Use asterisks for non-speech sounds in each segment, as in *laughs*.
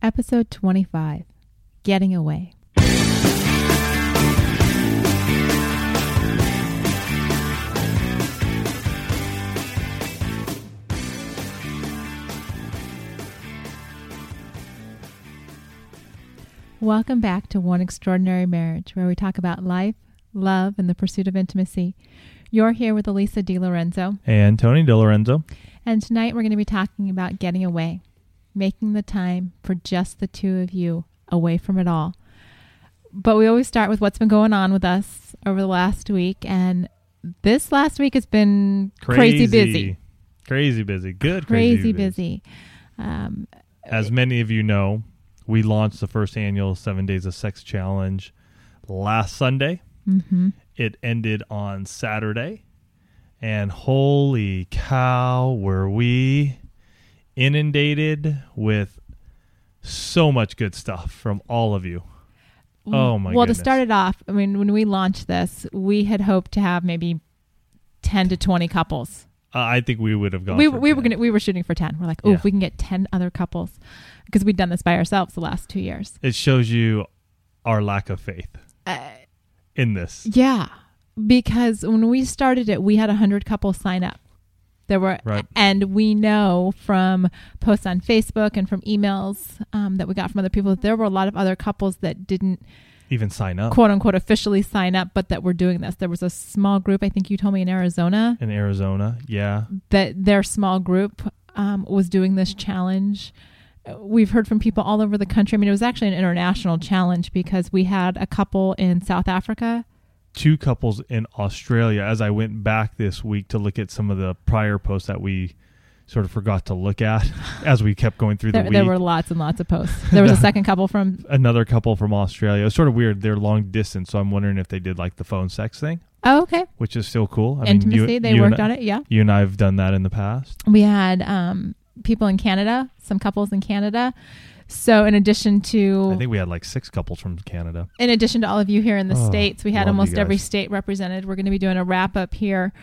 Episode 25 Getting Away. Welcome back to One Extraordinary Marriage, where we talk about life, love, and the pursuit of intimacy. You're here with Elisa DiLorenzo, and Tony DiLorenzo. and tonight we're going to be talking about getting away, making the time for just the two of you away from it all. But we always start with what's been going on with us over the last week, and this last week has been crazy, busy. Crazy busy. Good. Crazy busy. Um, As many of you know, we launched the first annual Seven Days of Sex Challenge last Sunday. mhm. It ended on Saturday. And holy cow, were we inundated with so much good stuff from all of you. Oh, my Well, goodness. to start it off, I mean, when we launched this, we had hoped to have maybe ten to twenty couples. Uh, I think we would have gone. we we were gonna we were shooting for ten. We're like, oh, Yeah. if we can get ten other couples, because we'd done this by ourselves the last two years. It shows you our lack of faith Uh, in this. yeah, because when we started it, we had hundred couples sign up. There were, Right. and we know from posts on Facebook and from emails um, that we got from other people that there were a lot of other couples that didn't Even sign up. quote unquote officially sign up, but that were doing this. There was a small group, I think you told me in Arizona, in Arizona. Yeah. that their small group um, was doing this challenge. We've heard from people all over the country. I mean, it was actually an international challenge because we had a couple in South Africa. Two couples in Australia. As I went back this week to look at some of the prior posts that we sort of forgot to look at *laughs* as we kept going through the There, week. there were lots and lots of posts. There was a *laughs* second couple from. Another couple from Australia. It was sort of weird. They're long distance, so I'm wondering if they did like the phone sex thing, Oh, okay. which is still cool. I Intimacy. Mean, you, they you worked and, on it. Yeah. You and I have done that in the past. We had um, people in Canada, some couples in Canada. So, in addition to I think we had like six couples from Canada. in addition to all of you here in the Oh, states, we had almost every state represented. We're going to be doing a wrap up here,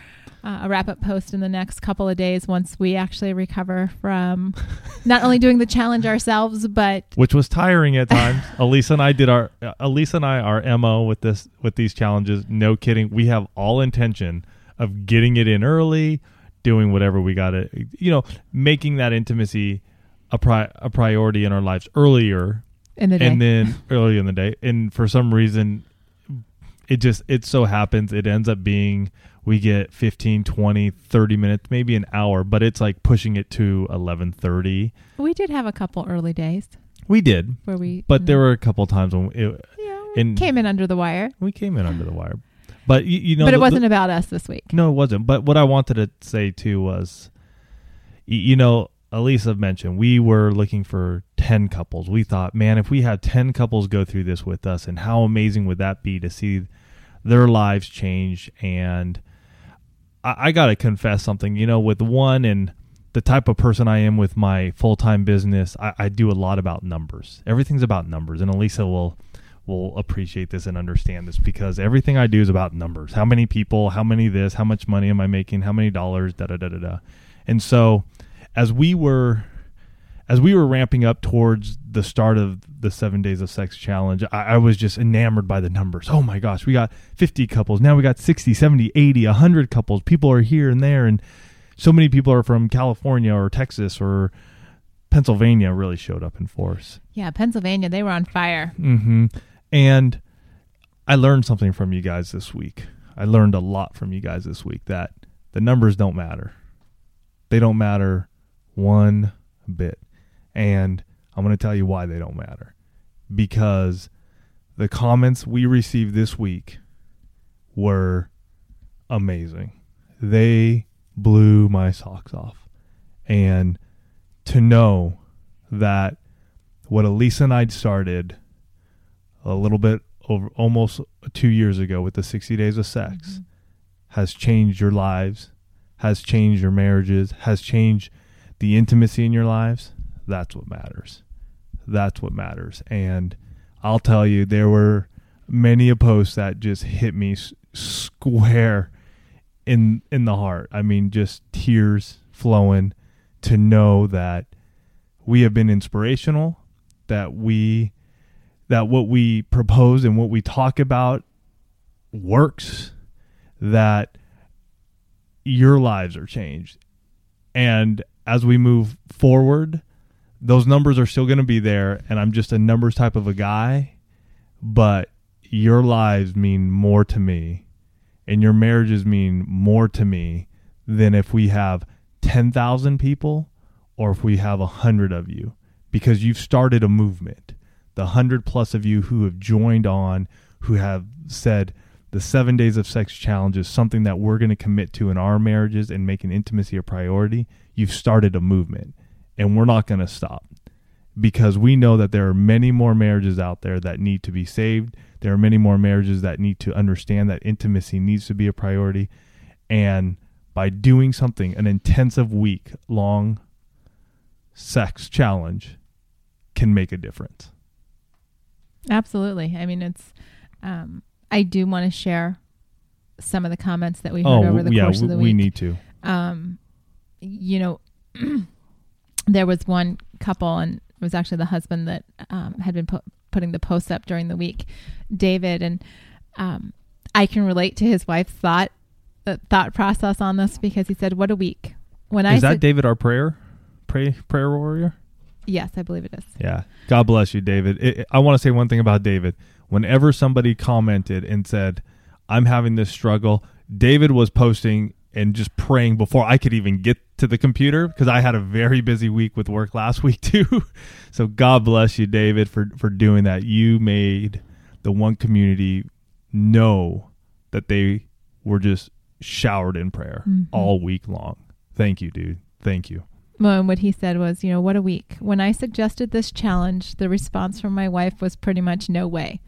uh, a wrap up post in the next couple of days once we actually recover from *laughs* not only doing the challenge ourselves, but which was tiring at times. *laughs* Elisa and I did our uh, Elisa and I our mo with this with these challenges. No kidding, we have all intention of getting it in early, doing whatever we got to, you know, making that intimacy a pri- a priority in our lives earlier, in the day. and then early in the day. And for some reason, it just it so happens it ends up being we get 15 20 30 minutes maybe an hour but it's like pushing it to 11:30 we did have a couple early days we did where we, but there mm. were a couple times when it, yeah, we came in under the wire, we came in under the wire. But you, you know, but it the- wasn't the- about us this week. no, it wasn't. But what I wanted to say too was, you know, Elisa mentioned we were looking for ten couples. We thought, man, if we had ten couples go through this with us, and how amazing would that be to see their lives change? And I, I got to confess something. You know, with one and the type of person I am with my full time business, I, I do a lot about numbers. Everything's about numbers, and Elisa will will appreciate this and understand this because everything I do is about numbers. How many people, how many this, how much money am I making, how many dollars, da da da da da. And so as we were as we were ramping up towards the start of the seven days of sex challenge, I, I was just enamored by the numbers. Oh my gosh, we got 50 couples. Now we got 60, 70, 80, 100 couples. People are here and there. And so many people are from California or Texas or Pennsylvania really showed up in force. Yeah, Pennsylvania, they were on fire. hmm And I learned something from you guys this week. I learned a lot from you guys this week that the numbers don't matter. They don't matter one bit. And I'm going to tell you why they don't matter. Because the comments we received this week were amazing. They blew my socks off. And to know that what Elisa and I started a little bit over almost two years ago with the 60 days of sex mm-hmm. has changed your lives, has changed your marriages, has changed the intimacy in your lives. That's what matters. That's what matters. And I'll tell you, there were many a post that just hit me square in in the heart. I mean, just tears flowing to know that we have been inspirational that we that what we propose and what we talk about works that your lives are changed and as we move forward those numbers are still going to be there and i'm just a numbers type of a guy but your lives mean more to me and your marriages mean more to me than if we have 10,000 people or if we have 100 of you because you've started a movement. The 100 plus of you who have joined on, who have said the seven days of sex challenge is something that we're going to commit to in our marriages and making intimacy a priority. You've started a movement and we're not going to stop because we know that there are many more marriages out there that need to be saved. There are many more marriages that need to understand that intimacy needs to be a priority. And by doing something, an intensive week long sex challenge can make a difference. Absolutely. I mean, it's, um, I do want to share some of the comments that we heard over the Oh, yeah, course of the week. we need to. um, you know, *clears throat* there was one couple, and it was actually the husband that um, had been pu- putting the post up during the week, David, and um, I can relate to his wife's thought uh, thought process on this because he said, "What a week." When I Is that said, David, our prayer, pray, prayer warrior? yes, I believe it is. Yeah. God bless you, David. It- I want to say one thing about David. Whenever somebody commented and said, I'm having this struggle, David was posting and just praying before I could even get to the computer because I had a very busy week with work last *laughs* week, too. so God bless you, David, for, for doing that. You made the one community know that they were just showered in prayer Mhm. all week long. Thank you, dude. Thank you. Well, and what he said was, you know, what a week. When I suggested this challenge, the response from my wife was pretty much no way.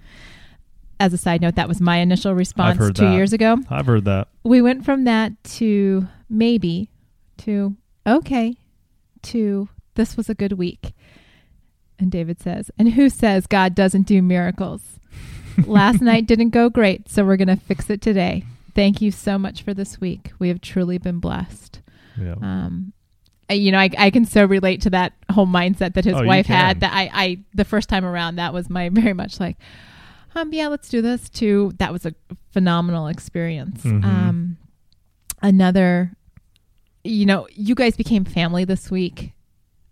As a side note, that was my initial response two that. years ago. I've heard that. we went from that to maybe to okay to this was a good week. And David says, and who says God doesn't do miracles? Last *laughs* night didn't go great, so we're going to fix it today. Thank you so much for this week. We have truly been blessed. Yeah. Um, you know, I, I can so relate to that whole mindset that his Oh, wife had. That I, I, the first time around, that was my *laughs* very much like, um, yeah, let's do this. To that was a phenomenal experience. Mhm. Um, another, you know, you guys became family this week,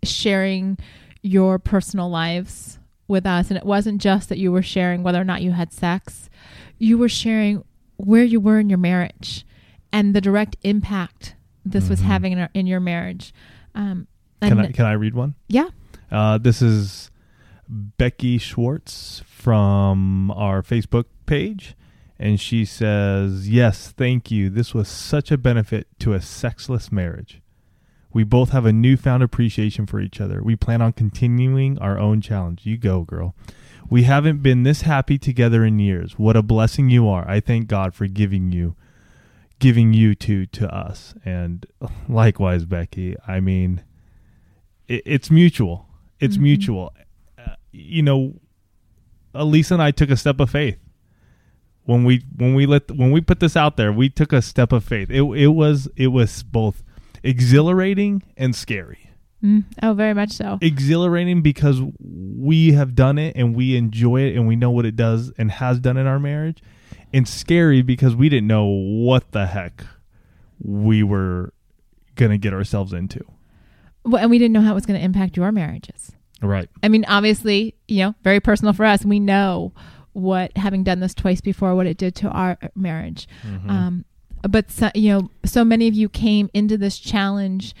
sharing your personal lives with us, and it wasn't just that you were sharing whether or not you had sex. You were sharing where you were in your marriage and the direct impact this was Mhm. having in, our, in your marriage. Um, Can I can I read one? yeah, Uh, this is Becky Schwartz from our Facebook page, and she says, "Yes, thank you. This was such a benefit to a sexless marriage. We both have a newfound appreciation for each other. We plan on continuing our own challenge. You go, girl." We haven't been this happy together in years. What a blessing you are. I thank God for giving you giving you two to us. And *laughs* likewise, Becky, I mean it, it's mutual. It's Mhm. mutual. Uh, you know, Elisa and I took a step of faith when we when we let when we put this out there. We took a step of faith. It it was it was both exhilarating and scary. Mm, oh, very much so. Exhilarating because we have done it and we enjoy it and we know what it does and has done in our marriage, and scary because we didn't know what the heck we were gonna get ourselves into. Well, and we didn't know how it was going to impact your marriages. Right. I mean, obviously, you know, very personal for us. We know what having done this twice before, what it did to our marriage. Mhm. Um, but so, you know, so many of you came into this challenge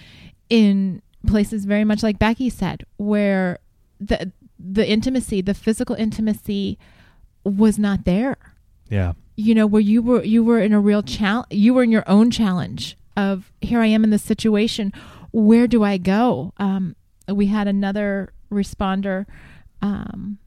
in places very much like Becky said, where the the intimacy, the physical intimacy, was not there. yeah. You know, where you were you were in a real challenge. You were in your own challenge of here I am in this situation. Where do I go? Um, we had another responder. Um,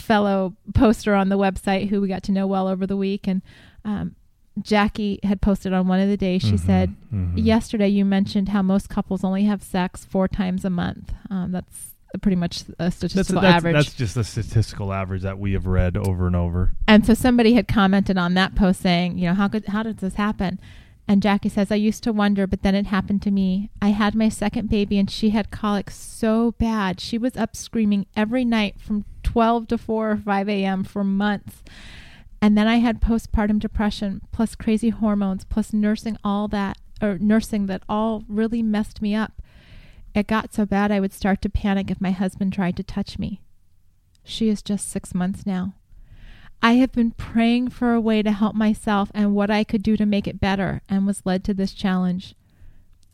fellow poster on the website who we got to know well over the week and um, jackie had posted on one of the days she Mhm. said Mhm. yesterday you mentioned how most couples only have sex four times a month um, that's pretty much a That's, statistical that's, average that's just the statistical average that we have read over and over. and so somebody had commented on that post saying you know how could how does this happen And Jackie says, I used to wonder, but then it happened to me. I had my second baby and she had colic so bad. She was up screaming every night from 12 to 4 or 5 a.m. for months. And then I had postpartum depression, plus crazy hormones, plus nursing all that, or nursing that all really messed me up. It got so bad I would start to panic if my husband tried to touch me. She is just six months now. I have been praying for a way to help myself and what I could do to make it better and was led to this challenge.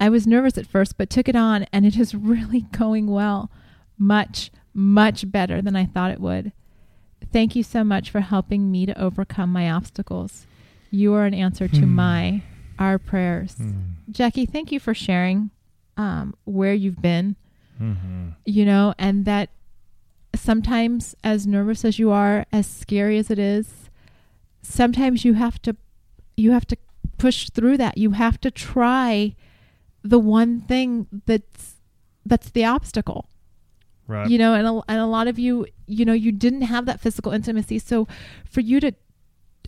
I was nervous at first, but took it on, and it is *laughs* really going well. Much, much better than I thought it would. Thank you so much for helping me to overcome my obstacles. You are an answer to Hmm. my, our prayers. Hmm. Jackie, thank you for sharing um, where you've been, Mhm. you know, and that sometimes, as nervous as you are, as scary as it is, sometimes you have to you have to push through that. You have to try the one thing that's that's the obstacle. Right. you know and a, and a lot of you you know you didn't have that physical intimacy. So for you to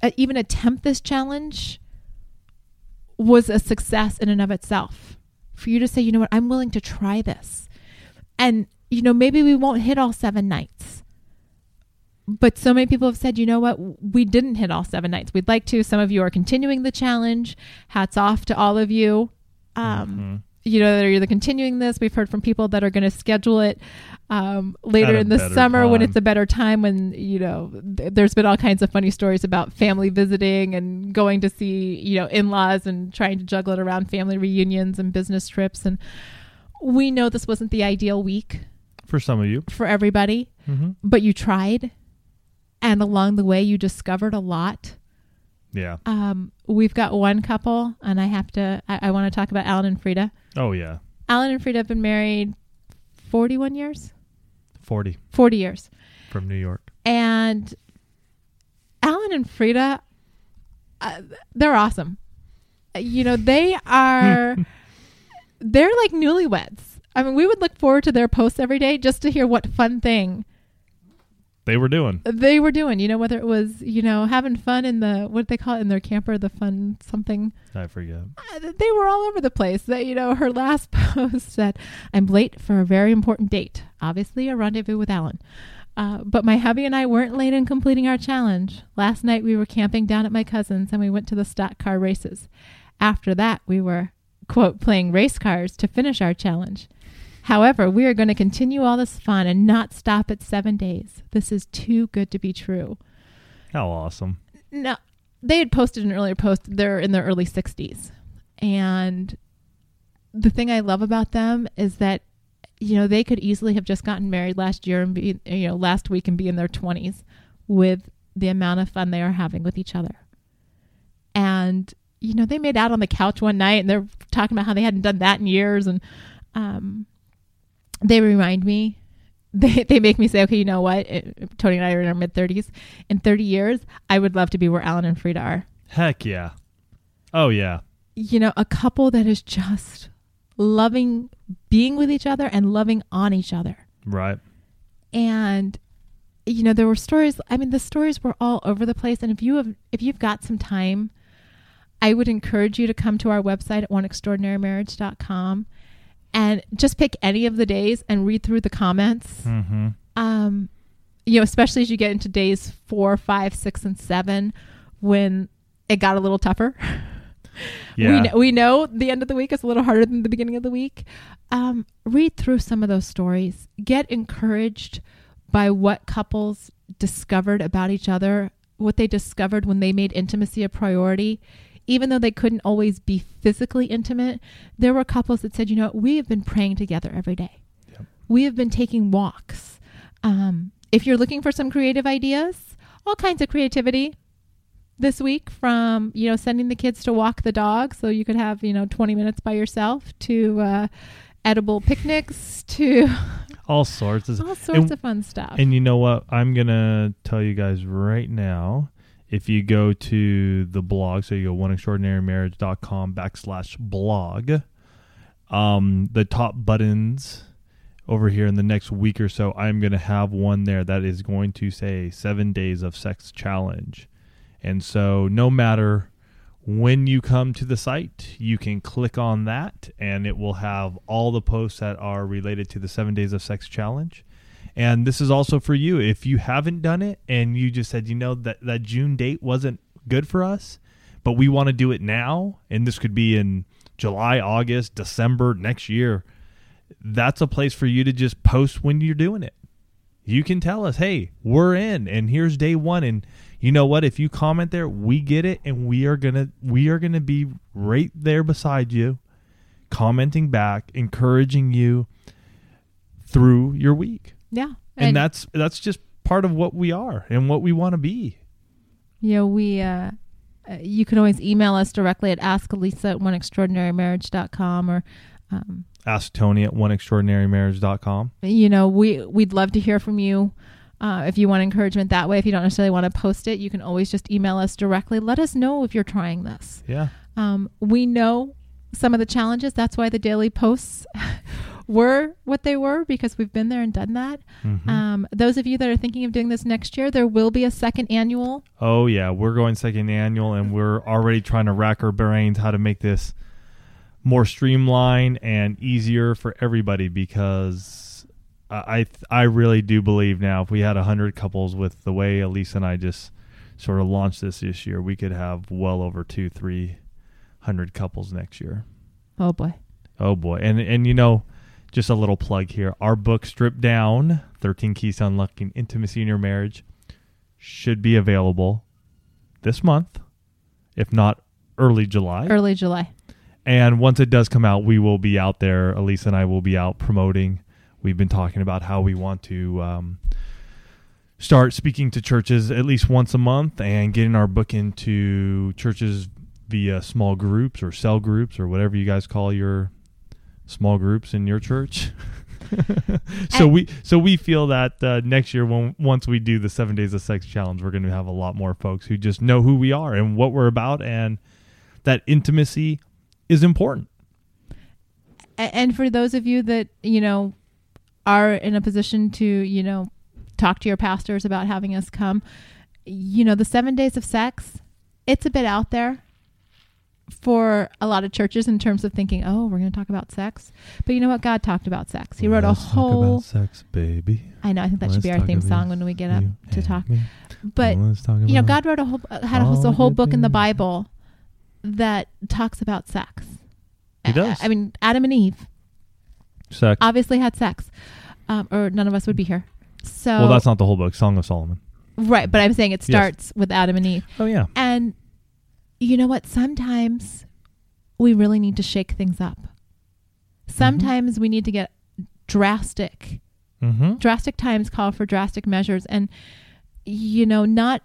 uh, even attempt this challenge was a success in and of itself. For you to say you know what? I'm willing to try this. And you know maybe we won't hit all seven nights but so many people have said you know what we didn't hit all seven nights we'd like to some of you are continuing the challenge hats off to all of you um, Mhm. you know, that are either continuing this. We've heard from people that are going to schedule it um, later in the summer when it's a better time. When you know, th- there's been all kinds of funny stories about family visiting and going to see you know in-laws and trying to juggle it around family reunions and business trips. And we know this wasn't the ideal week For some of you. for everybody, hmm but you tried, and along the way, you discovered a lot. Yeah. Um, we've got one couple, and I have to. I, I want to talk about Alan and Frida. Oh yeah. Alan and Frida have been married 41 years, Forty 40 years. from New York. And Alan and Frida, uh, they're awesome. Uh, You know, they are, *laughs* they're like newlyweds. I mean, we would look forward to their posts every day just to hear what fun thing They were doing. they were doing. You know, whether it was, you know, having fun in the, what they call it in their camper, the fun something. I forget. Uh, they were all over the place. That you know, her *laughs* last post said, "I'm late for a very important date. Obviously, a rendezvous with Alan." Uh, but my hubby and I weren't late in completing our challenge. Last night we were camping down at my cousin's and we went to the stock car races. After that, we were quote playing race cars to finish our challenge. However, we are going to continue all this fun and not stop at seven days. This is too good to be true. How awesome. No, they had posted an earlier post. They're in their early 60s. And the thing I love about them is that, you know, they could easily have just gotten married last year and be, you know, last week and be in their 20s with the amount of fun they are having with each other. And, you know, they made out on the couch one night and they're talking about how they hadn't done that in years. And um, they remind me *laughs* they, they make me say, okay, you know what? It, Tony and I are in our mid 30s. In 30 years, I would love to be where Alan and Frida are. Heck yeah. Oh yeah. You know, a couple that is just loving being with each other and loving on each other. Right. And you know, there were stories, I mean, the stories were all over the place and if you have if you've got some time, I would encourage you to come to our website at oneextraordinarymarriage.com and just pick any of the days and read through the comments. Mm-hmm. um, you know, especially as you get into days four, five, six, and seven, when it got a little tougher. *laughs* Yeah. We, know, we know the end of the week is a little harder than the beginning of the week. Um, read through some of those stories. Get encouraged by what couples discovered about each other, what they discovered when they made intimacy a priority. Even though they couldn't always be physically intimate, there were couples that said, you know, we have been praying together every day. Yep. We have been taking walks. Um, if you're looking for some creative ideas, all kinds of creativity this week from you know sending the kids to walk the dog so you could have you know 20 minutes by yourself to uh, edible picnics to *laughs* All sorts of all sorts And- of fun stuff And you know what? I'm gonna tell you guys right now. If you go to the blog, so you go oneextraordinarymarriage.com backslash blog, um, the top buttons over here in the next week or so, I'm gonna have one there that is going to say seven days of sex challenge. And so no matter when you come to the site, you can click on that and it will have all the posts that are related to the seven days of sex challenge. And this is also for you. If you haven't done it and you just said, you know, that, that June date wasn't good for us, but we want to do it now, and this could be in July, August, December, next year, that's a place for you to just post when you're doing it. You can tell us, hey, we're in, and here's day one. And you know what? If you comment there, we get it, and we are gonna we are gonna be right there beside you, commenting back, encouraging you through your week. Yeah. And, that's that's just part of what we are and what we want to be. you know, we uh, uh, you can always email us directly at askalisa at oneextraordinarymarriage.com or um, Ask Tony at oneextraordinarymarriage.com. you know, we we'd love to hear from you. Uh, if you want encouragement that way, if you don't necessarily want to post it, you can always just email us directly. Let us know if you're trying this. Yeah. Um, we know some of the challenges. That's why the daily posts were what they were because we've been there and done that. Mhm. Um, those of you that are thinking of doing this next year, there will be a second annual. Oh yeah, we're going second annual, and we're already trying to rack our brains how to make this more streamlined and easier for everybody. Because I I, I really do believe now, if we had hundred couples with the way Elisa and I just sort of launched this this year, we could have well over two, three hundred couples next year. Oh boy. Oh boy, and and you know, just a little plug here. Our book, Stripped Down: Thirteen Keys to Unlocking Intimacy in Your Marriage, should be available this month, if not early July. Early July. And once it does come out, we will be out there. Elisa and I will be out promoting. We've been talking about how we want to um, start speaking to churches at least once a month and getting our book into churches via small groups or cell groups or whatever you guys call your small groups in your church. *laughs* so And- we so we feel that uh, next year when once we do the seven days of sex challenge, we're going to have a lot more folks who just know who we are and what we're about, and that intimacy is important. And for those of you that you know are in a position to you know talk to your pastors about having us come you know the seven days of sex it's a bit out there for a lot of churches in terms of thinking oh we're going to talk about sex but you know what god talked about sex he wrote a Let's talk whole about sex, baby. i know i think that should Let's be our theme song when we get up to talk me. but talk you know god wrote a whole uh, had a whole, a whole book in the bible that talks about sex He does. I, I mean adam and eve sex. obviously had sex, um, or none of us would be here. So, well, that's not the whole book. Song of Solomon. right. But I'm saying it starts with Adam and Eve, Oh yeah. and you know what? Sometimes we really need to shake things up. Sometimes we need to get drastic. Mm-hmm. Drastic times call for drastic measures, and you know, not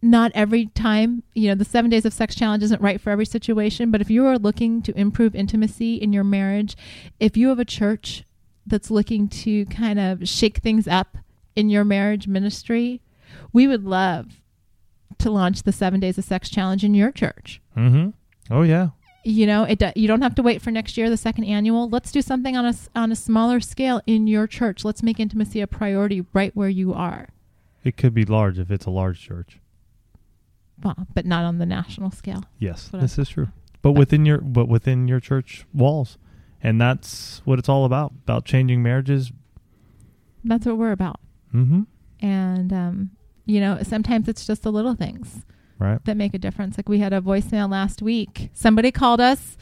not every time, you know, the seven days of sex challenge isn't right for every situation, but if you are looking to improve intimacy in your marriage, if you have a church that's looking to kind of shake things up in your marriage ministry, we would love to launch the seven days of sex challenge in your church. Mm-hmm. Oh yeah. You know, it do- you don't have to wait for next year, the second annual. Let's do something on a on a smaller scale in your church. Let's make intimacy a priority right where you are. It could be large if it's a large church. Well, but not on the national scale. Yes, this is true. But within your but within your church walls, and that's what it's all about. About changing marriages. That's what we're about. Mm-hmm. And um, you know, sometimes it's just the little things Right. that make a difference. Like we had a voicemail last week. Somebody called us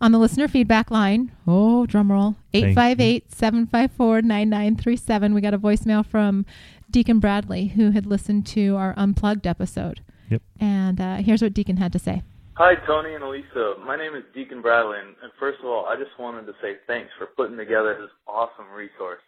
on the listener feedback line. Oh, drum roll. 858-754-9937. We got a voicemail from Deacon Bradley who had listened to our unplugged episode. Yep. And uh, here's what Deacon had to say. Hi, Tony and Elisa. My name is Deacon Bradley, and, and first of all, I just wanted to say thanks for putting together this awesome resource.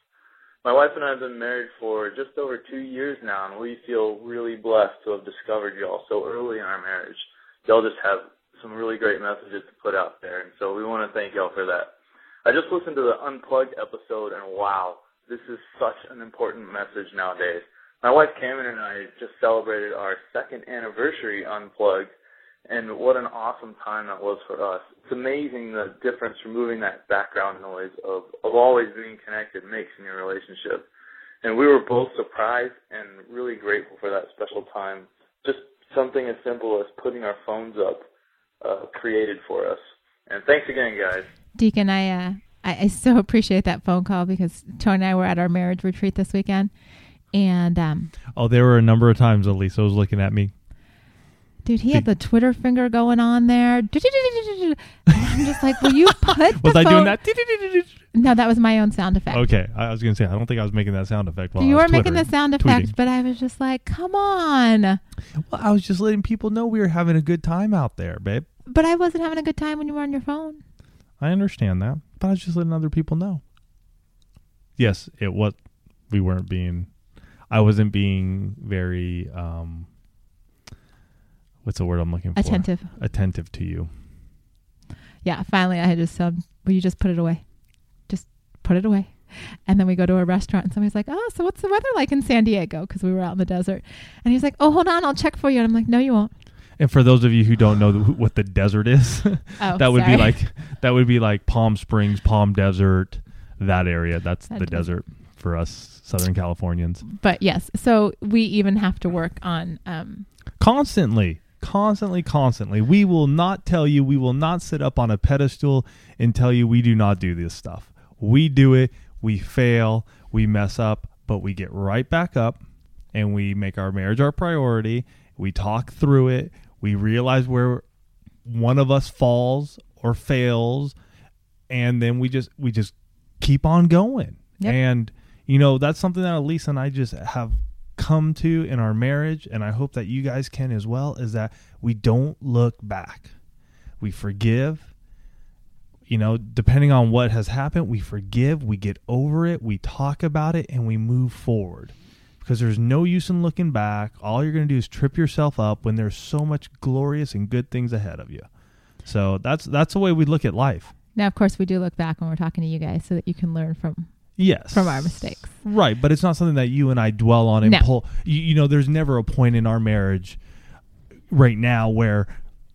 My wife and I have been married for just over two years now, and we feel really blessed to have discovered y'all so early in our marriage. Y'all just have some really great messages to put out there, and so we want to thank y'all for that. I just listened to the Unplugged episode, and wow, this is such an important message nowadays. My wife Cameron and I just celebrated our second anniversary Unplugged, and what an awesome time that was for us. It's amazing the difference removing that background noise of, of always being connected makes in your relationship. And we were both surprised and really grateful for that special time just something as simple as putting our phones up uh, created for us. And thanks again, guys. Deacon, I, uh, I I so *laughs* appreciate that phone call because Tony and I were at our marriage retreat this weekend, and um, Oh, there were a number of times Elisa was looking at me. Dude, he had the Twitter finger going on there. *laughs* I'm just like, will you put *laughs* the Was I phone? doing that? *laughs* No, that was my own sound effect. Okay, I was going to say I don't think I was making that sound effect. While you were making the sound effect, tweeting. but I was just like, come on. Well, I was just letting people know we were having a good time out there, babe. But I wasn't having a good time when you were on your phone. I understand that, but I was just letting other people know. Yes, it was. We weren't being. I wasn't being very. um What's the word I'm looking for? Attentive. Attentive to you. Yeah, finally I had just said, will you just put it away? Just put it away. And then we go to a restaurant and somebody's like, oh, so what's the weather like in San Diego? Because we were out in the desert. And he's like, oh, hold on, I'll check for you. And I'm like, no, you won't. And for those of you who don't know what the desert is, *laughs* Oh, that would sorry. be like that would be like Palm Springs, Palm Desert, that area. That's That the desert for us Southern Californians. But yes, so we even have to work on, um, Constantly, constantly, constantly. We will not tell you. We will not sit up on a pedestal and tell you we do not do this stuff. We do it. We fail. We mess up, but we get right back up and we make our marriage our priority. We talk through it. We realize where one of us falls or fails and then we just we just keep on going. Yep. And you know, that's something that Elisa and I just have come to in our marriage and I hope that you guys can as well is that we don't look back. We forgive. You know, depending on what has happened, we forgive, we get over it, we talk about it and we move forward. Because there's no use in looking back. All you're going to do is trip yourself up when there's so much glorious and good things ahead of you. So that's that's the way we look at life. now, of course, we do look back when we're talking to you guys so that you can learn from, Yes. from our mistakes. Right, but it's not something that you and I dwell on and No. pull. You, you know, there's never a point in our marriage right now where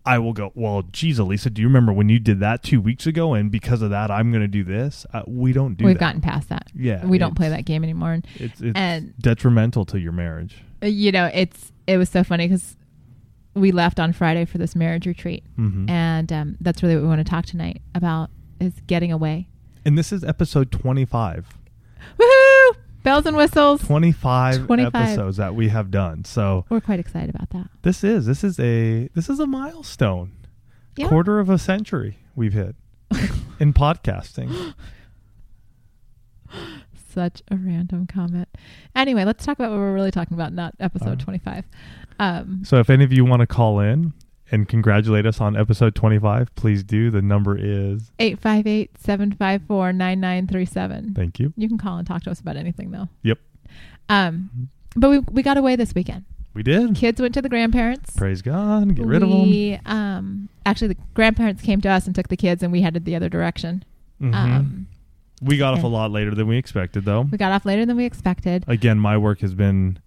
I will go, well, geez, Elisa, do you remember when you did that two weeks ago? And because of that, I'm going to do this. Uh, we don't do We've that. gotten past that. Yeah, We don't play that game anymore. And, It's, it's and detrimental to your marriage. uh, you know, it's, it was so funny because we left on Friday for this marriage retreat. hmm And um, that's really what we want to talk tonight about is getting away. And this is episode 25. Woohoo! Bells and whistles. 25, 25. episodes that we have done. So We're quite excited about that. this is this is a this is a milestone. Yeah. Quarter of a century we've hit *laughs* in podcasting. *gasps* Such a random comment. Anyway, let's talk about what we're really talking about, not episode right. 25. Um, So if any of you want to call in and congratulate us on episode 25, please do. The number is 858 754 9937. thank you. You can call and talk to us about anything, though. Yep. Um, but we, we got away this weekend. We did. Kids went to the grandparents. Praise God. Get rid of them. Um, actually, the grandparents came to us and took the kids, and we headed the other direction. Mhm. Um, we got off a lot later than we expected, though. we got off later than we expected. Again, my work has been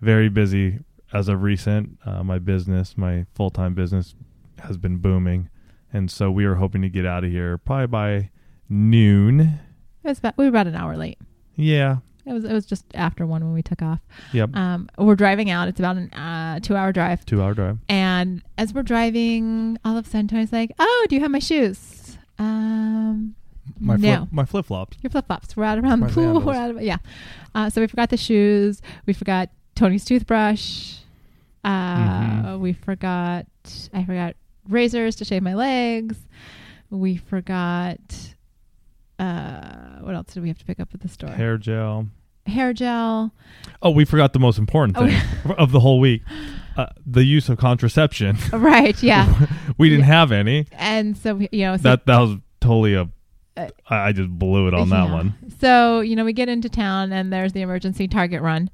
very busy as of recent. Uh, my business, my full time business, has been booming. And so we were hoping to get out of here probably by noon. It was about, we were about an hour late. Yeah. It was it was just after one when we took off. Yep. Um, we're driving out. It's about a uh, two hour drive. Two hour drive. And as we're driving, all of a sudden Tony's like, "Oh, do you have my shoes?" Um, My, no, flip, my flip flops. your flip flops. We're out around the pool. *laughs* sandals. We're out of yeah. Uh, so we forgot the shoes. We forgot Tony's toothbrush. Uh, Mhm. We forgot. I forgot razors to shave my legs. We forgot. Uh, what else did we have to pick up at the store? Hair gel. Hair gel. Oh, we forgot the most important Oh, thing of the whole week uh, the use of contraception. *laughs* Right. Yeah. *laughs* we didn't have any. and so we, you know, so That that was totally a. Uh, I I just blew it on that one. So, you know, we get into town and there's the emergency Target run.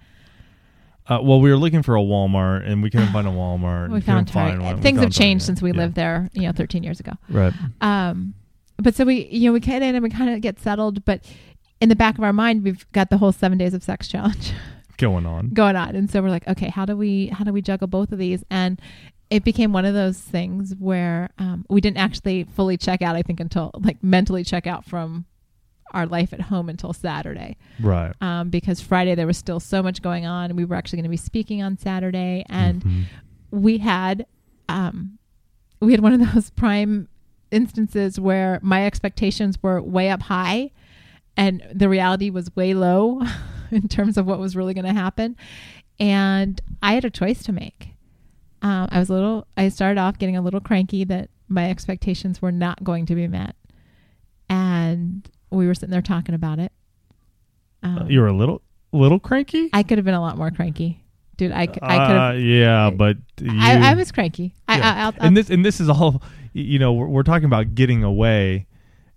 Uh, well, we were looking for a Walmart and we couldn't find a Walmart. We found Target. one. Things have changed Target. since we Yeah. lived there, you know, 13 years ago. Right. Um, but so we, you know, we get in and we kind of get settled, but in the back of our mind, we've got the whole seven days of sex challenge *laughs* Going on. going on. And so we're like, okay, how do we, how do we juggle both of these? And it became one of those things where um, we didn't actually fully check out, I think, until like mentally check out from our life at home until Saturday. Right. um, because Friday there was still so much going on. We were actually going to be speaking on Saturday, and Mhm. we had um, we had one of *laughs* those prime instances where my expectations were way up high and the reality was way low *laughs* in terms of what was really going to happen and i had a choice to make um, i was a little i started off getting a little cranky that my expectations were not going to be met and we were sitting there talking about it um, Uh, you were a little little cranky. i could have been a lot more cranky dude I could Uh, have yeah, but you, I, I was cranky yeah. I, I'll, I'll, and this and this is all you know. We're, we're talking about getting away,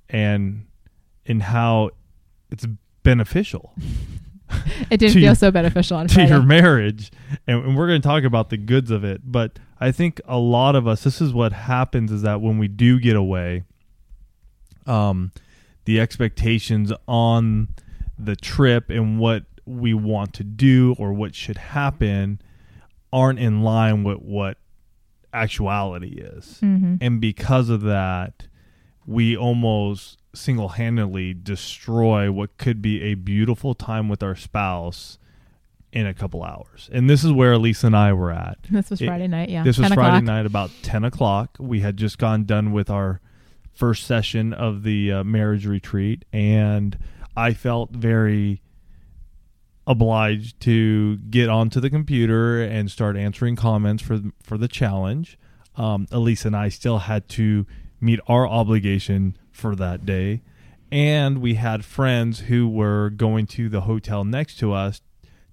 and and how it's beneficial *laughs* it didn't feel your- so beneficial on *laughs* to Friday. your marriage, and, and we're going to talk about the goods of it. But I think a lot of us, this is what happens: is that when we do get away, um, the expectations on the trip and what we want to do or what should happen aren't in line with what actuality is. Mhm. And because of that, we almost single handedly destroy what could be a beautiful time with our spouse in a couple hours. And this is where Lisa and I were at. This was It- Friday night, yeah. This was Friday o'clock. night about 10 o'clock. We had just gone done with our first session of the uh, marriage retreat, and I felt very obliged to get onto the computer and start answering comments for for the challenge. Um, Elise and I still had to meet our obligation for that day, and we had friends who were going to the hotel next to us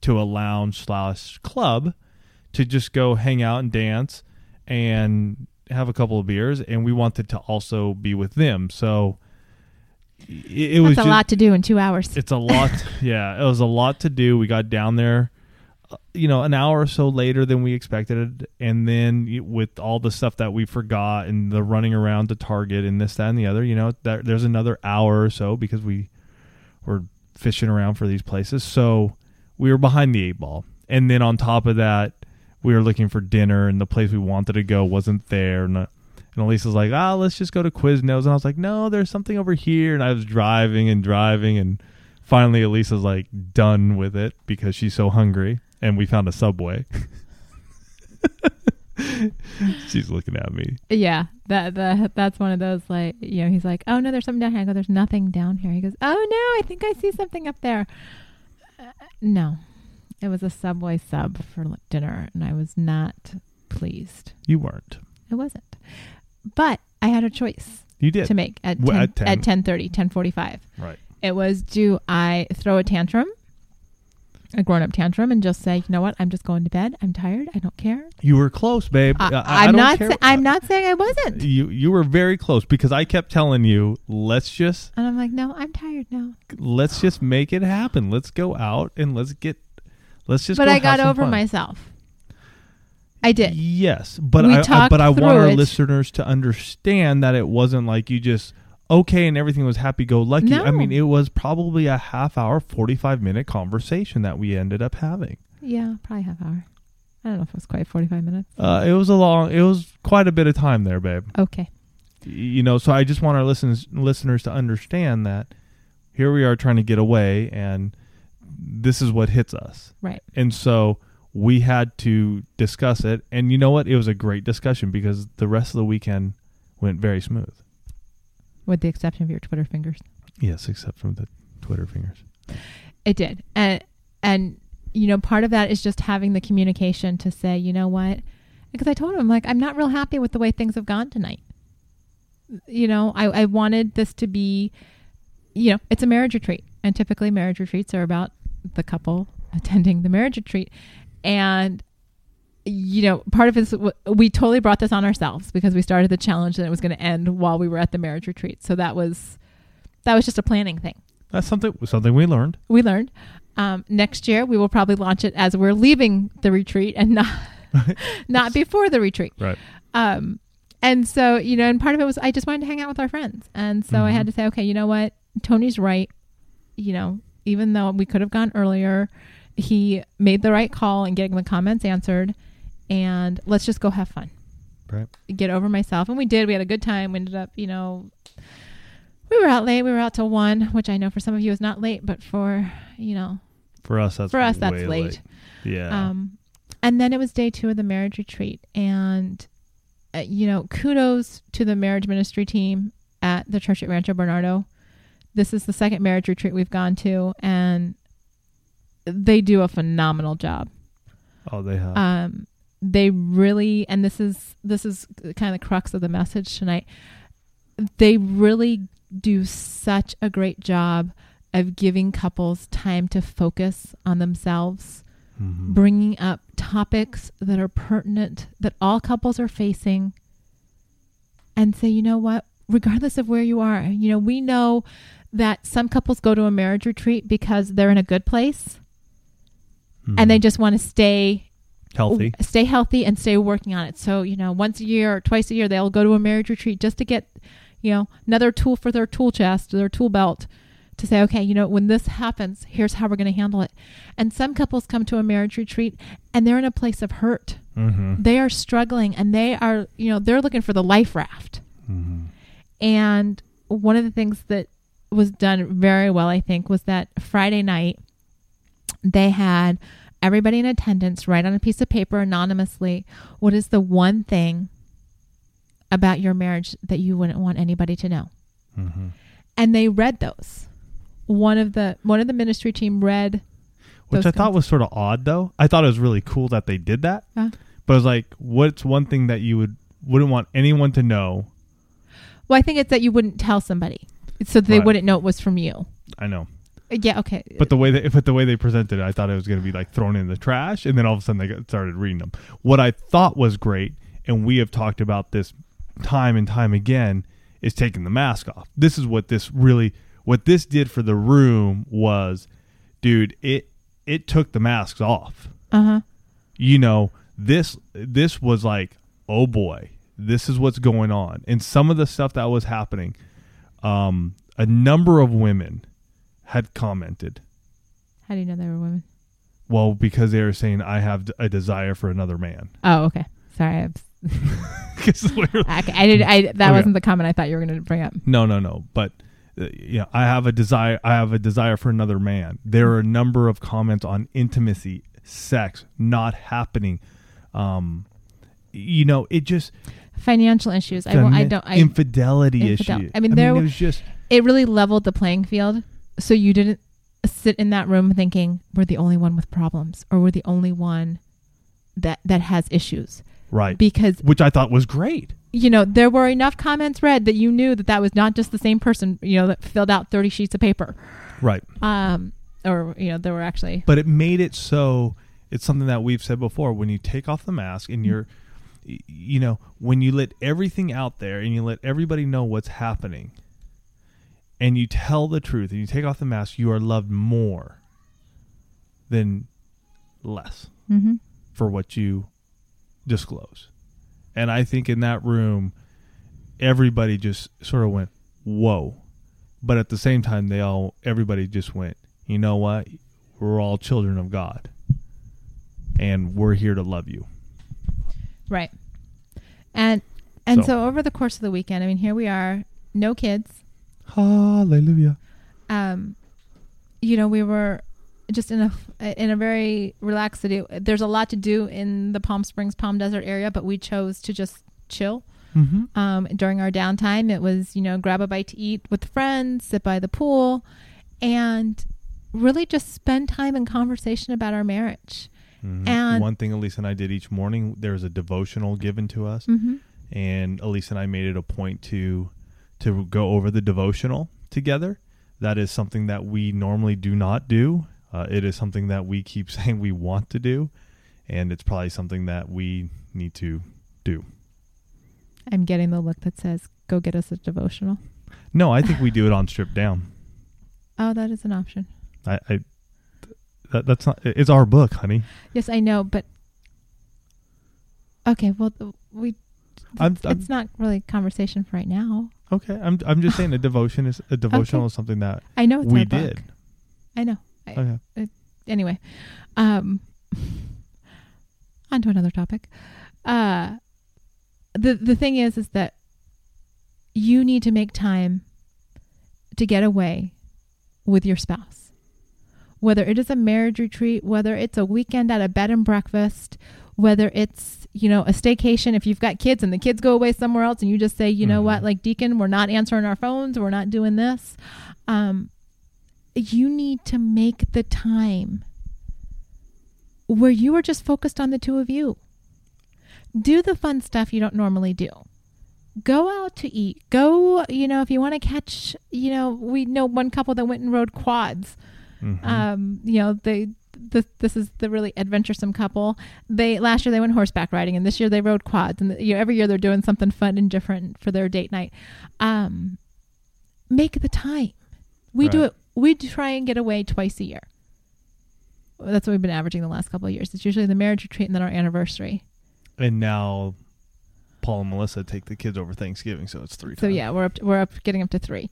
to a lounge slash club to just go hang out and dance and have a couple of beers, and we wanted to also be with them. So it, it was That's a just, lot to do in two hours. *laughs* it's a lot. yeah, it was a lot to do. We got down there, uh, you know, an hour or so later than we expected, and then with all the stuff that we forgot and the running around to Target and this, that, and the other, you know, that, there's another hour or so because we were fishing around for these places. So we were behind the eight ball, and then on top of that, we were looking for dinner, and the place we wanted to go wasn't there, and. Uh, and Elise was like, "Ah, let's just go to Quiznos." And I was like, "No, there's something over here." And I was driving and driving, and finally, Elise was like done with it because she's so hungry. And we found a Subway. *laughs* she's looking at me. yeah, that that that's one of those like you know he's like oh no there's something down here I go there's nothing down here he goes oh no I think I see something up there uh, no it was a Subway sub for dinner and I was not pleased You weren't. it wasn't but I had a choice You did. to make at 10, Well, at 10. at 10:30 10:45 Right. it was do I throw a tantrum a grown up tantrum and just say you know what I'm just going to bed I'm tired I don't care You were close, babe. I, I- I I'm don't not sa- I'm not saying I wasn't You you were very close because I kept telling you, let's just And I'm like, no, I'm tired now. let's just make it happen. Let's go out and let's get let's just. but I got over fun. myself. I did. Yes, but We I, I but I want our it. listeners to understand that it wasn't like you just okay and everything was happy go lucky. I mean, it was probably a half hour, forty five minute conversation that we ended up having. Yeah, probably half hour. I don't know if it was quite 45 minutes. Uh, it was a long, it was quite a bit of time there, babe. Okay. You know, so I just want our listeners listeners to understand that here we are trying to get away, and this is what hits us. Right. And so we had to discuss it. And you know what? It was a great discussion because the rest of the weekend went very smooth. With the exception of your Twitter fingers. Yes, except from the Twitter fingers. It did. And and you know, part of that is just having the communication to say, you know what? Because I told him like I'm not real happy with the way things have gone tonight. You know, I, I wanted this to be you know, it's a marriage retreat. And typically marriage retreats are about the couple attending the marriage retreat. And you know, part of this, we totally brought this on ourselves because we started the challenge and it was going to end while we were at the marriage retreat. So that was that was just a planning thing. That's something something we learned. We learned. Um, next year we will probably launch it as we're leaving the retreat and not *laughs* not before the retreat. Right. Um, and so you know, and part of it was I just wanted to hang out with our friends, and so I Mhm. had to say, okay, you know what, Tony's right. You know, even though we could have gone earlier, he made the right call in getting the comments answered, and let's just go have fun Right. get over myself. And we did. We had a good time. We ended up, you know, we were out late. We were out till one, which I know for some of you is not late, but for, you know, For us, that's for us, that's way late. Yeah. Um, and then it was day two of the marriage retreat and uh, you know kudos to the marriage ministry team at the church at rancho bernardo this is the second marriage retreat we've gone to and they do a phenomenal job Oh, they have. um they really and this is this is kind of the crux of the message tonight they really do such a great job of giving couples time to focus on themselves Mhm. bringing up topics that are pertinent that all couples are facing and say you know what regardless of where you are you know we know that some couples go to a marriage retreat because they're in a good place and they Mhm. just want to stay healthy. stay healthy and stay working on it. So, you know, once a year or twice a year, they'll go to a marriage retreat just to get, you know, another tool for their tool chest, their tool belt to say, okay, you know, when this happens, here's how we're going to handle it. And some couples come to a marriage retreat and they're in a place of hurt. Mm-hmm. They are struggling and they are, you know, they're looking for the life raft. Mm-hmm. And one of the things that was done very well, I think, was that Friday night they had everybody in attendance write on a piece of paper anonymously what is the one thing about your marriage that you wouldn't want anybody to know. Mm-hmm. And they read those. One of the one of the ministry team read Which I thought was sort of odd, though. I thought it was really cool that they did that. Uh. But I was like, what's one thing that you would wouldn't want anyone to know? Well, I think it's that you wouldn't tell somebody so they Right. wouldn't know it was from you. I know, Yeah, okay. but the way they but the way they presented it, I thought it was going to be like thrown in the trash, and then all of a sudden they got, started reading them. What I thought was great, and we have talked about this time and time again, is taking the mask off. This is what this really what this did for the room was, dude. It it took the masks off. uh-huh. you know this this was like oh boy this is what's going on and some of the stuff that was happening um a number of women had commented How do you know they were women? well because they were saying i have a desire for another man Oh, okay. Sorry. I, was, *laughs* 'Cause we were- *laughs* I, did. I that Okay. wasn't the comment I thought you were going to bring up. no no no but uh, yeah i have a desire i have a desire for another man there are a number of comments on intimacy sex not happening um you know it just Financial issues. I, I don't. I, infidelity Infidel- issue. I mean, there- it was just it really leveled the playing field, so you didn't sit in that room thinking we're the only one with problems or we're the only one that that has issues right, because which I thought was great. you know there were enough comments read that you knew that that was not just the same person you know that filled out 30 sheets of paper Right, um or you know there were actually but it made it so. It's something that we've said before. When you take off the mask and you're, y- you know, when you let everything out there and you let everybody know what's happening, and you tell the truth and you take off the mask, you are loved more than less. mm-hmm. for what you disclose. And I think in that room, everybody just sort of went, whoa. But at the same time, they all, everybody just went, you know what? We're all children of God. And we're here to love you. Right and and So- so over the course of the weekend i mean here we are no kids Hallelujah. um, you know, we were just in a in a very relaxed city. There's a lot to do in the Palm Springs, Palm Desert area, but we chose to just chill Mm-hmm. um, during our downtime. It was you know grab a bite to eat with friends, sit by the pool, and really just spend time in conversation about our marriage. Mhm. And- One thing Elise and I did each morning, there was a devotional given to us. Mm-hmm. and Elise and I made it a point to to go over the devotional together. That is something that we normally do not do. Uh, it is something that we keep *laughs* saying we want to do, and it's probably something that we need to do. I'm getting the look that says, "Go get us a devotional." No, I think we do it on *laughs* stripped down. Oh, that is an option. I, I that, that's not. It's our book, honey. Yes, I know, but okay. Well, we. I'm- I'm- it's not really conversation for right now. Okay, I'm I'm just saying a *laughs* devotion is a devotional is something that I know we did. I know. I, Okay. Anyway, um, *laughs* on to another topic. Uh, the the thing is, is that you need to make time to get away with your spouse. Whether it is a marriage retreat, whether it's a weekend at a bed and breakfast, whether it's, you know, a staycation if you've got kids and the kids go away somewhere else and you just say, you know Mhm. what, like Deacon, we're not answering our phones, we're not doing this. Um, you need to make the time where you are just focused on the two of you. Do the fun stuff you don't normally do. Go out to eat. Go, you know, if you want to catch, you know, we know one couple that went and rode quads. Mhm. Um, you know, they this this is the really adventuresome couple. They last year they went horseback riding, and this year they rode quads. And you know, every year they're doing something fun and different for their date night. Um, make the time. We do it. We try and get away twice a year. That's what we've been averaging the last couple of years. It's usually the marriage retreat and then our anniversary. and now Paul and Melissa take the kids over Thanksgiving, so it's three So times. yeah, we're up. we're up, getting up to three.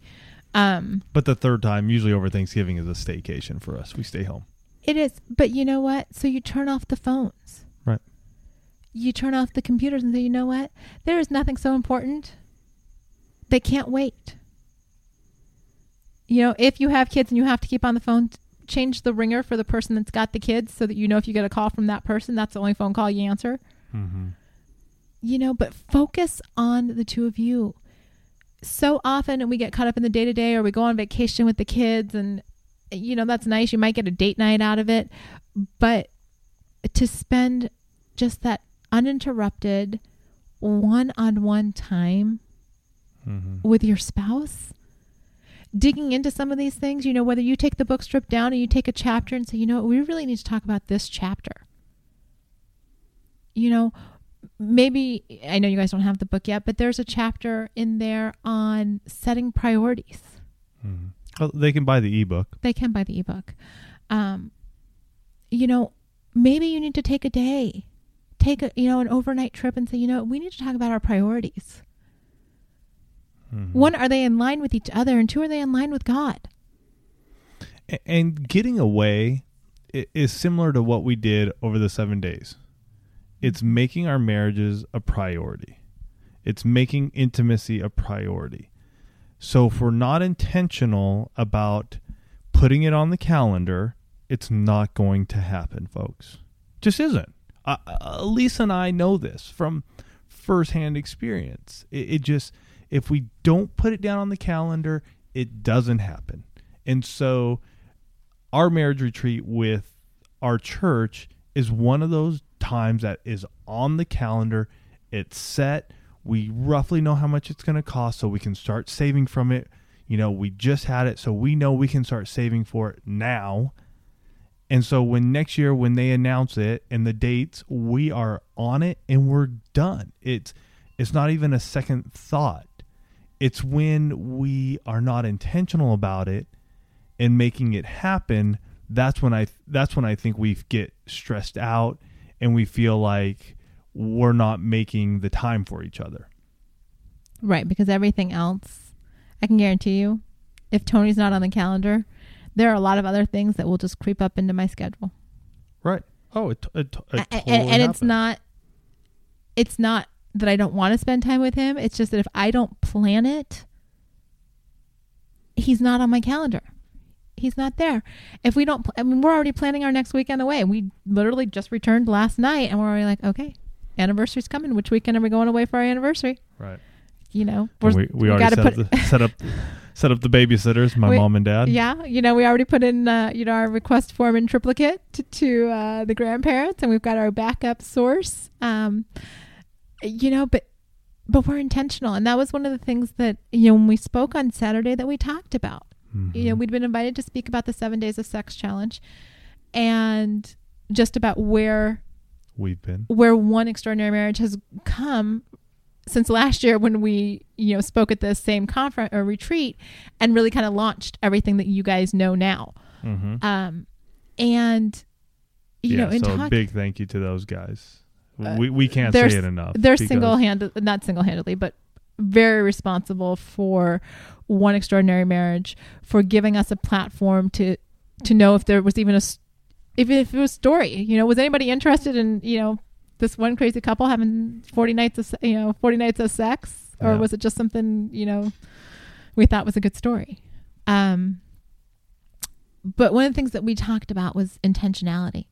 Um, But the third time, usually over Thanksgiving, is a staycation for us. We stay home. It is, but you know what? So you turn off the phones. Right. You turn off the computers and say, you know what? There is nothing so important. They can't wait. You know, if you have kids and you have to keep on the phone, change the ringer for the person that's got the kids so that you know if you get a call from that person, that's the only phone call you answer. Mm-hmm. You know, but focus on the two of you. So often and we get caught up in the day to day or we go on vacation with the kids and you know, that's nice. You might get a date night out of it, but to spend just that uninterrupted one on one time Mm-hmm. with your spouse, digging into some of these things, you know, whether you take the book strip down and you take a chapter and say, you know we really need to talk about this chapter. You know, maybe, I know you guys don't have the book yet, but there's a chapter in there on setting priorities. Mm-hmm. Well, they can buy the ebook. They can buy the ebook. Um, you know, maybe you need to take a day, take a, you know, an overnight trip and say, you know, we need to talk about our priorities. Mhm. One, are they in line with each other? And two, are they in line with God? And getting away is similar to what we did over the seven days. It's making our marriages a priority. It's making intimacy a priority. So if we're not intentional about putting it on the calendar, it's not going to happen, folks. Just isn't. Uh, Lisa and I know this from firsthand experience. It, it just, if we don't put it down on the calendar, it doesn't happen. And so our marriage retreat with our church is one of those times that is on the calendar. It's set. We roughly know how much it's going to cost, so we can start saving from it. You know, we just had it, so we know we can start saving for it now. And so when next year when they announce it and the dates, we are on it and we're done. It's it's not even a second thought. It's when we are not intentional about it and making it happen, that's when I that's when I think we get stressed out and we feel like we're not making the time for each other. Right, because everything else, I can guarantee you, if Tony's not on the calendar, there are a lot of other things that will just creep up into my schedule. Right. Oh, it, it, it A- a- totally and, and it's not it's not that I don't want to spend time with him. It's just that if I don't plan it, he's not on my calendar. He's not there. If we don't, pl- I mean, we're already planning our next weekend away. We literally just returned last night, and we're already like, okay, anniversary's coming. Which weekend are we going away for our anniversary? right. You know, And we we already set, put- up the, set up *laughs* set up the babysitters, my We- mom and dad. Yeah, you know, we already put in, uh, you know, our request form in triplicate to, to uh, the grandparents, and we've got our backup source. Um, you know, but but we're intentional, and that was one of the things that you know when we spoke on Saturday that we talked about. Mhm. You know, we'd been invited to speak about the Seven Days of Sex Challenge, and just about where we've been. where one extraordinary marriage has come since last year when we you know spoke at the same conference or retreat and really kind of launched everything that you guys know now Mm-hmm. um and you yeah, know in so a talk big thank you to those guys. Uh, we we can't say it enough. they're single-handed not single-handedly but very responsible for one extraordinary marriage for giving us a platform to to know if there was even a if, if it was story you know was anybody interested in you know this one crazy couple having 40 nights of you know 40 nights of sex or Yeah. was it just something you know we thought was a good story um but one of the things that we talked about was intentionality.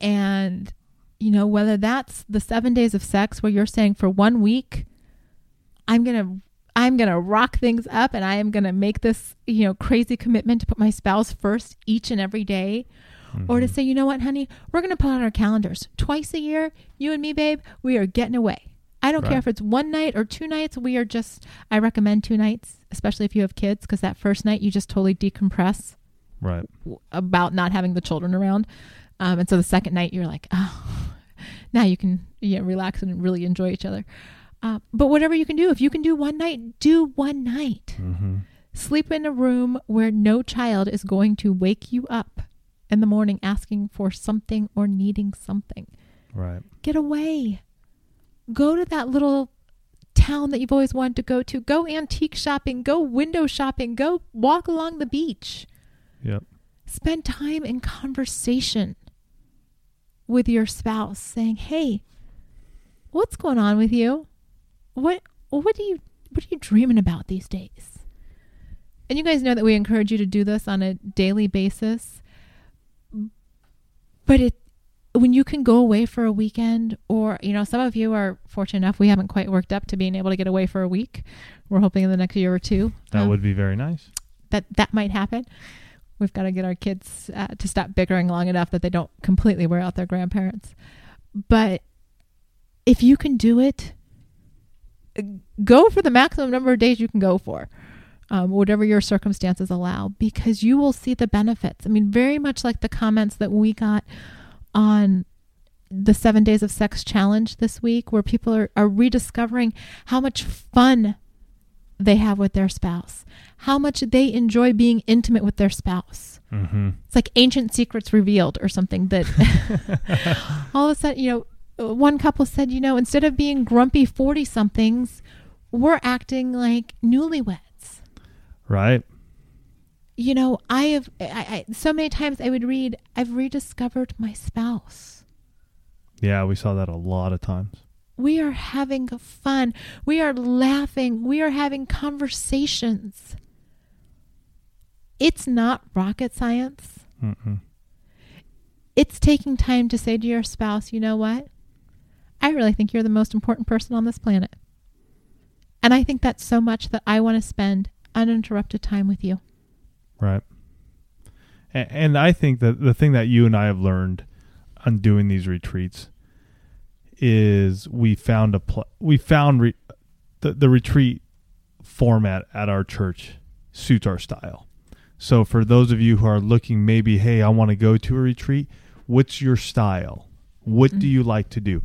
And, you know, whether that's the seven days of sex where you're saying for one week, I'm going to. I'm going to rock things up and I am going to make this, you know, crazy commitment to put my spouse first each and every day. Or to say, you know what, honey, we're going to put on our calendars twice a year, you and me, babe, we are getting away. I don't care if it's one night or two nights. We are just, I recommend two nights, especially if you have kids, because that first night you just totally decompress Right. w- about not having the children around. Um, and so the second night you're like, oh, now you can you know, relax and really enjoy each other. Uh, but whatever you can do, if you can do one night, do one night. Mm-hmm. Sleep in a room where no child is going to wake you up in the morning asking for something or needing something. Right. Get away. Go to that little town that you've always wanted to go to. Go antique shopping. Go window shopping. Go walk along the beach. Yep. Spend time in conversation with your spouse saying, "Hey, what's going on with you? What what do you what are you dreaming about these days?" And you guys know that we encourage you to do this on a daily basis. But it when you can go away for a weekend or you know some of you are fortunate enough we haven't quite worked up to being able to get away for a week we're hoping in the next year or two That um, would be very nice. that that might happen we've got to get our kids uh, to stop bickering long enough that they don't completely wear out their grandparents but if you can do it go for the maximum number of days you can go for um, whatever your circumstances allow because you will see the benefits i mean very much like the comments that we got on the seven days of sex challenge this week where people are, are rediscovering how much fun they have with their spouse how much they enjoy being intimate with their spouse Mm-hmm. it's like ancient secrets revealed or something that *laughs* *laughs* all of a sudden, you know, one couple said, you know, instead of being grumpy 40 somethings, we're acting like newlyweds. Right. You know, I have, I, I, so many times I would read, I've rediscovered my spouse. Yeah, we saw that a lot of times. We are having fun. We are laughing. We are having conversations. It's not rocket science. Mm-mm. it's taking time to say to your spouse, you know what? I really think you're the most important person on this planet. And I think that's so much that I want to spend uninterrupted time with you. Right. And, and I think that the thing that you and I have learned on doing these retreats is we found a pl- we found re- the the retreat format at our church suits our style. So for those of you who are looking maybe hey I want to go to a retreat, what's your style? What do mm-hmm. you like to do?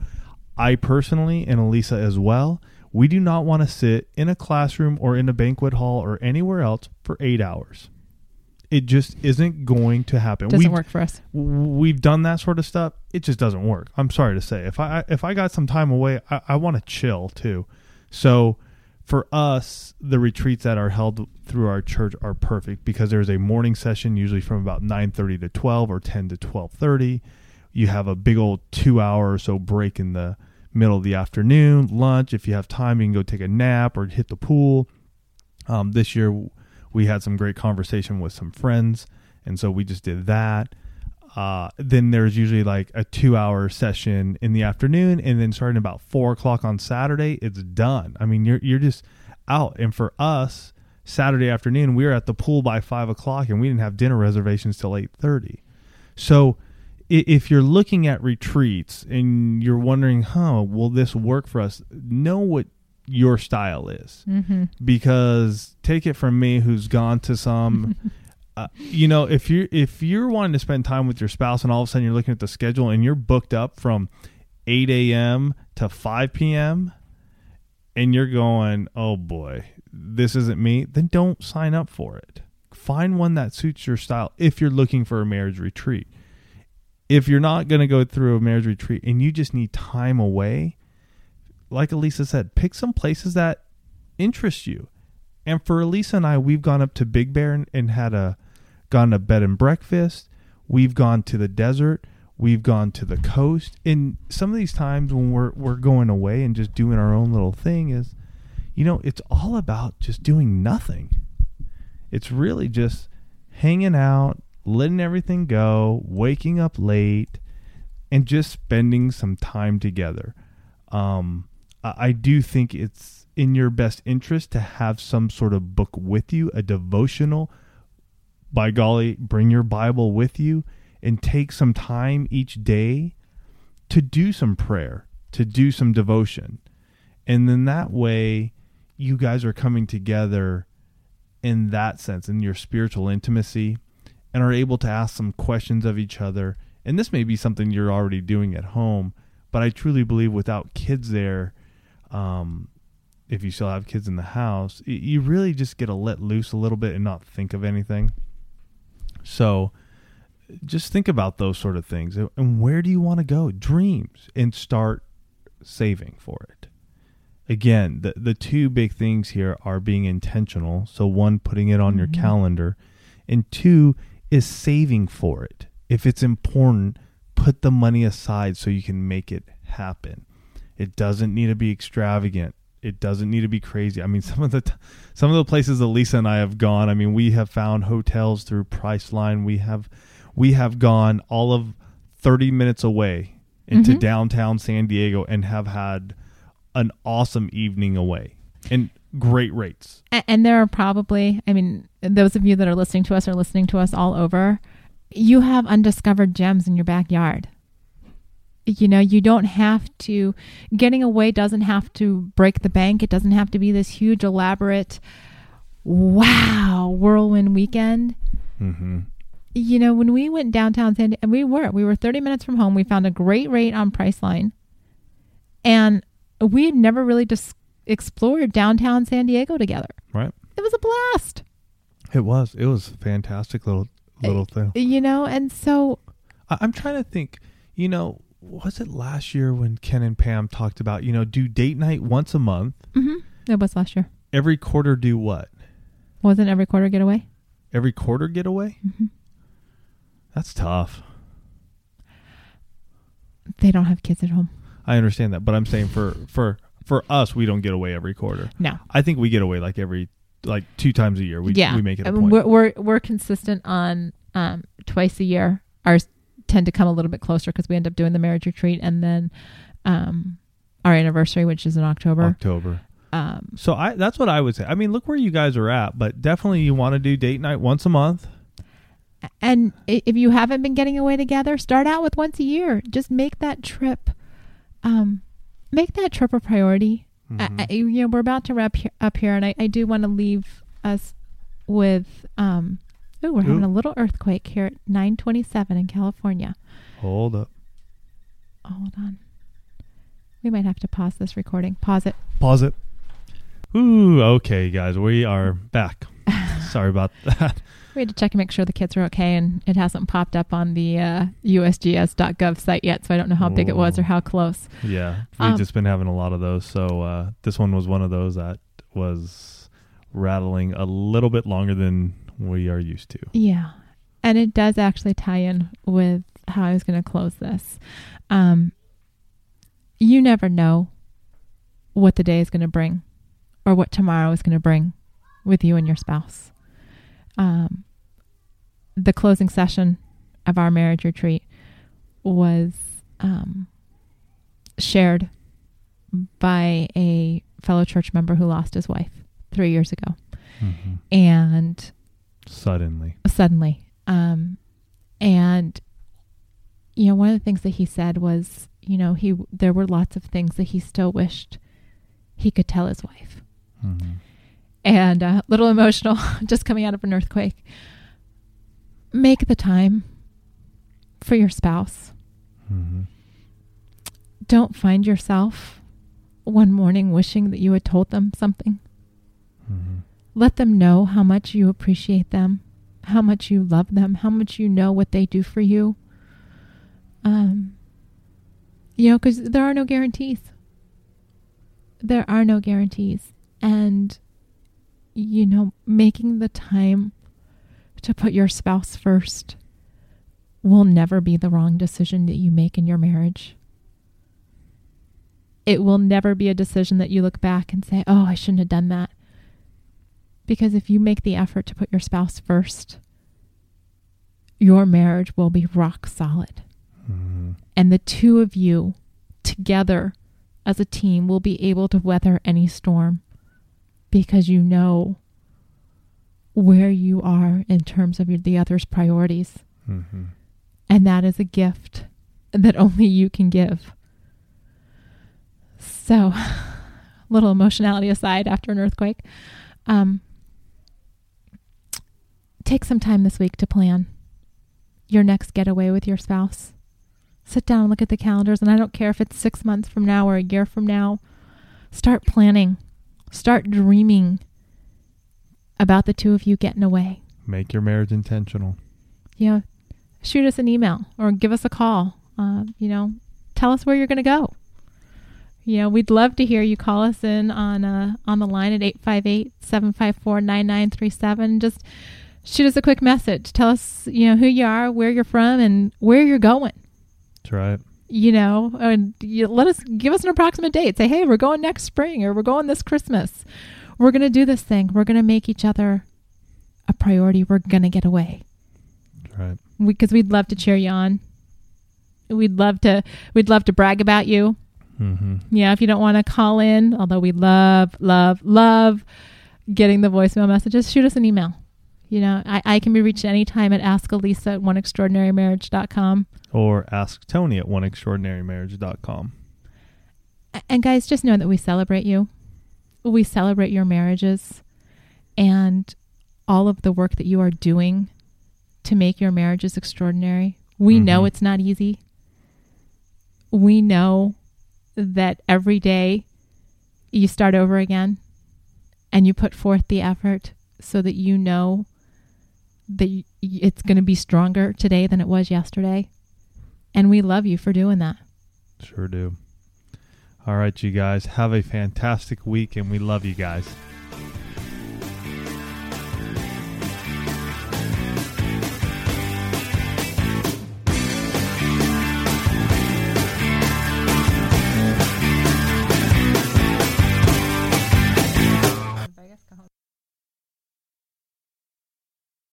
I personally and Alisa as well, we do not want to sit in a classroom or in a banquet hall or anywhere else for 8 hours. It just isn't going to happen. Doesn't We've- work for us. we've done that sort of stuff it just doesn't work i'm sorry to say if i if i got some time away i, I want to chill too so for us the retreats that are held through our church are perfect because there's a morning session usually from about 9.30 to 12 or 10 to 12.30 you have a big old two hour or so break in the middle of the afternoon lunch if you have time you can go take a nap or hit the pool. Um, this year we had some great conversation with some friends and so we just did that. Uh, then there's usually like a two hour session in the afternoon and then starting about four o'clock on saturday it's done. I mean you're, you're just out. And for us saturday afternoon we were at the pool by five o'clock and we didn't have dinner reservations till 8.30 so i- if you're looking at retreats and you're wondering huh will this work for us? Know what your style is. Mm-hmm. because take it from me who's gone to some *laughs* uh, you know if you're if you're wanting to spend time with your spouse and all of a sudden you're looking at the schedule and you're booked up from 8 a.m to 5 p.m and you're going oh boy this isn't me then don't sign up for it. Find one that suits your style if you're looking for a marriage retreat if you're not going to go through a marriage retreat and you just need time away like Alisa said pick some places that interest you. And for Alisa and i we've gone up to big bear and, and had a gone to bed and breakfast. We've gone to the desert. We've gone to the coast. And some of these times when we're we're going away and just doing our own little thing is you know it's all about just doing nothing. It's really just hanging out, letting everything go, waking up late, and just spending some time together. Um, I I do think it's in your best interest to have some sort of book with you, a devotional. By golly, bring your Bible with you and take some time each day to do some prayer, to do some devotion. And then that way, you guys are coming together in that sense, in your spiritual intimacy, and are able to ask some questions of each other. And this may be something you're already doing at home, but I truly believe without kids there, um, if you still have kids in the house, you really just get to let loose a little bit and not think of anything. So just think about those sort of things. And where do you want to go? Dreams and start saving for it. Again, the the two big things here are being intentional. So one putting it on your Mhm. calendar and two is saving for it. If it's important, put the money aside so you can make it happen. It doesn't need to be extravagant. It doesn't need to be crazy. I mean, *laughs* some of the t- some of the places that Lisa and I have gone. I mean, we have found hotels through Priceline. We have we have gone all of thirty minutes away into Mhm. downtown San Diego and have had an awesome evening away and great rates. And there are probably, I mean, those of you that are listening to us are listening to us all over. You have undiscovered gems in your backyard. You know, you don't have to, getting away doesn't have to break the bank. It doesn't have to be this huge, elaborate, wow, whirlwind weekend. Mm-hmm. You know, when we went downtown San and we were, we were 30 minutes from home. We found a great rate on Priceline. And we had never really just explored downtown San Diego together. Right. It was a blast. It was. It was a fantastic little little thing. you know and so I, I'm trying to think. You know, was it last year when Ken and Pam talked about you know do date night once a month? mhm, it was last year Every quarter, do what? wasn't every quarter getaway Every quarter getaway? mm-hmm. That's tough. they don't have kids at home I understand that, but I'm saying for for for us, we don't get away every quarter. no I think we get away like every like two times a year. We yeah we make it a I mean, point. we're, we're we're consistent on um twice a year ours tend to come a little bit closer because we end up doing the marriage retreat and then um our anniversary which is in october October. um So I that's what I would say. I mean, look where you guys are at, but definitely you want to do date night once a month. and if you haven't been getting away together start out with once a year just make that trip um make that trip a priority Mhm. I, I, you know, we're about to wrap here, up here, and I, I do want to leave us with. Um, ooh, we're having Ooh. a little earthquake here at 9:27 in California. Hold up. Hold on, we might have to pause this recording. Pause it. Pause it. Ooh, okay, guys, we are back. *laughs* Sorry about that. We had to check and make sure the kids are okay, and it hasn't popped up on the uh, USGS.gov site yet, so I don't know how big it was or how close. Yeah, we've Um, just been having a lot of those. So uh, this one was one of those that was rattling a little bit longer than we are used to. Yeah. And it does actually tie in with how I was going to close this. Um, you never know what the day is going to bring or what tomorrow is going to bring with you and your spouse. Um, the closing session of our marriage retreat was um, shared by a fellow church member who lost his wife three years ago. Mm-hmm. And Suddenly, suddenly. Um, and you know, one of the things that he said was, you know, he there were lots of things that he still wished he could tell his wife, mm-hmm. and a little emotional, *laughs* just coming out of an earthquake. Make the time for your spouse. Mm-hmm. Don't find yourself one morning wishing that you had told them something. Mm-hmm. let them know how much you appreciate them, how much you love them, how much you know what they do for you. Um, you know, because there are no guarantees. There are no guarantees. And, you know, making the time to put your spouse first will never be the wrong decision that you make in your marriage. It will never be a decision that you look back and say, oh, I shouldn't have done that. Because if you make the effort to put your spouse first, your marriage will be rock solid. Mhm. And the two of you together as a team will be able to weather any storm because you know where you are in terms of your, the other's priorities. Mhm. And that is a gift that only you can give. So, *laughs* little emotionality aside after an earthquake, um, take some time this week to plan your next getaway with your spouse. Sit down and look at the calendars, and I don't care if it's six months from now or a year from now. Start planning, start dreaming about the two of you getting away Make your marriage intentional. you know, shoot us an email or give us a call. Uh, you know, tell us where you're going to go. You know, we'd love to hear you call us in on uh, on the line at 858-754-9937. Just shoot us a quick message. Tell us, you know, who you are, where you're from, and where you're going. That's right. You know, and you let us give us an approximate date. Say, hey, we're going next spring, or we're going this Christmas. We're going to do this thing. We're going to make each other a priority. We're going to get away right. because we, would love to cheer you on. We'd love to we'd love to brag about you. Mm-hmm. Yeah, if you don't want to call in, although we love love love getting the voicemail messages, shoot us an email. You know, I, I can be reached anytime at askalisa at oneextraordinarymarriage.com. Or ask Tony at oneextraordinarymarriage.com. And guys, just know that we celebrate you. We celebrate your marriages and all of the work that you are doing to make your marriages extraordinary. We know Mhm. it's not easy. We know that every day you start over again and you put forth the effort so that you know that it's going to be stronger today than it was yesterday. And we love you for doing that. Sure do. All right, you guys. Have a fantastic week, and we love you guys.